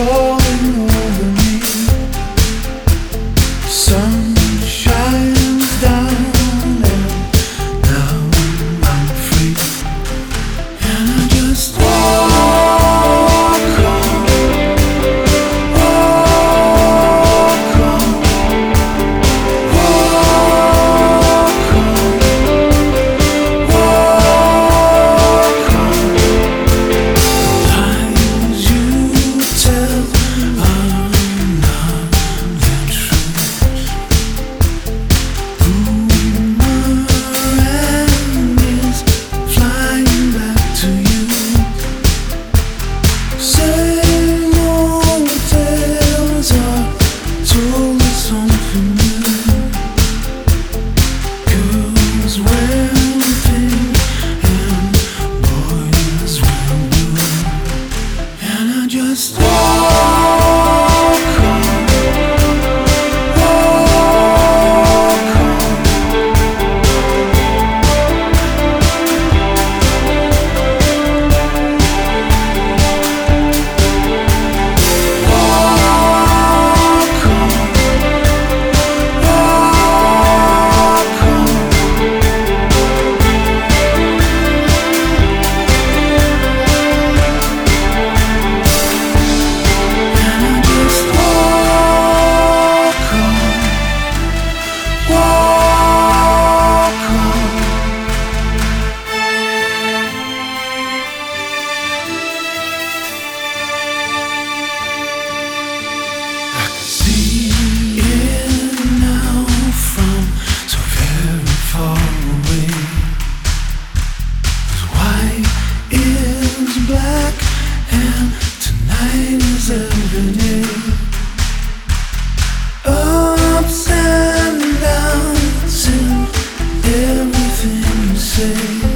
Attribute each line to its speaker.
Speaker 1: Oh. just say.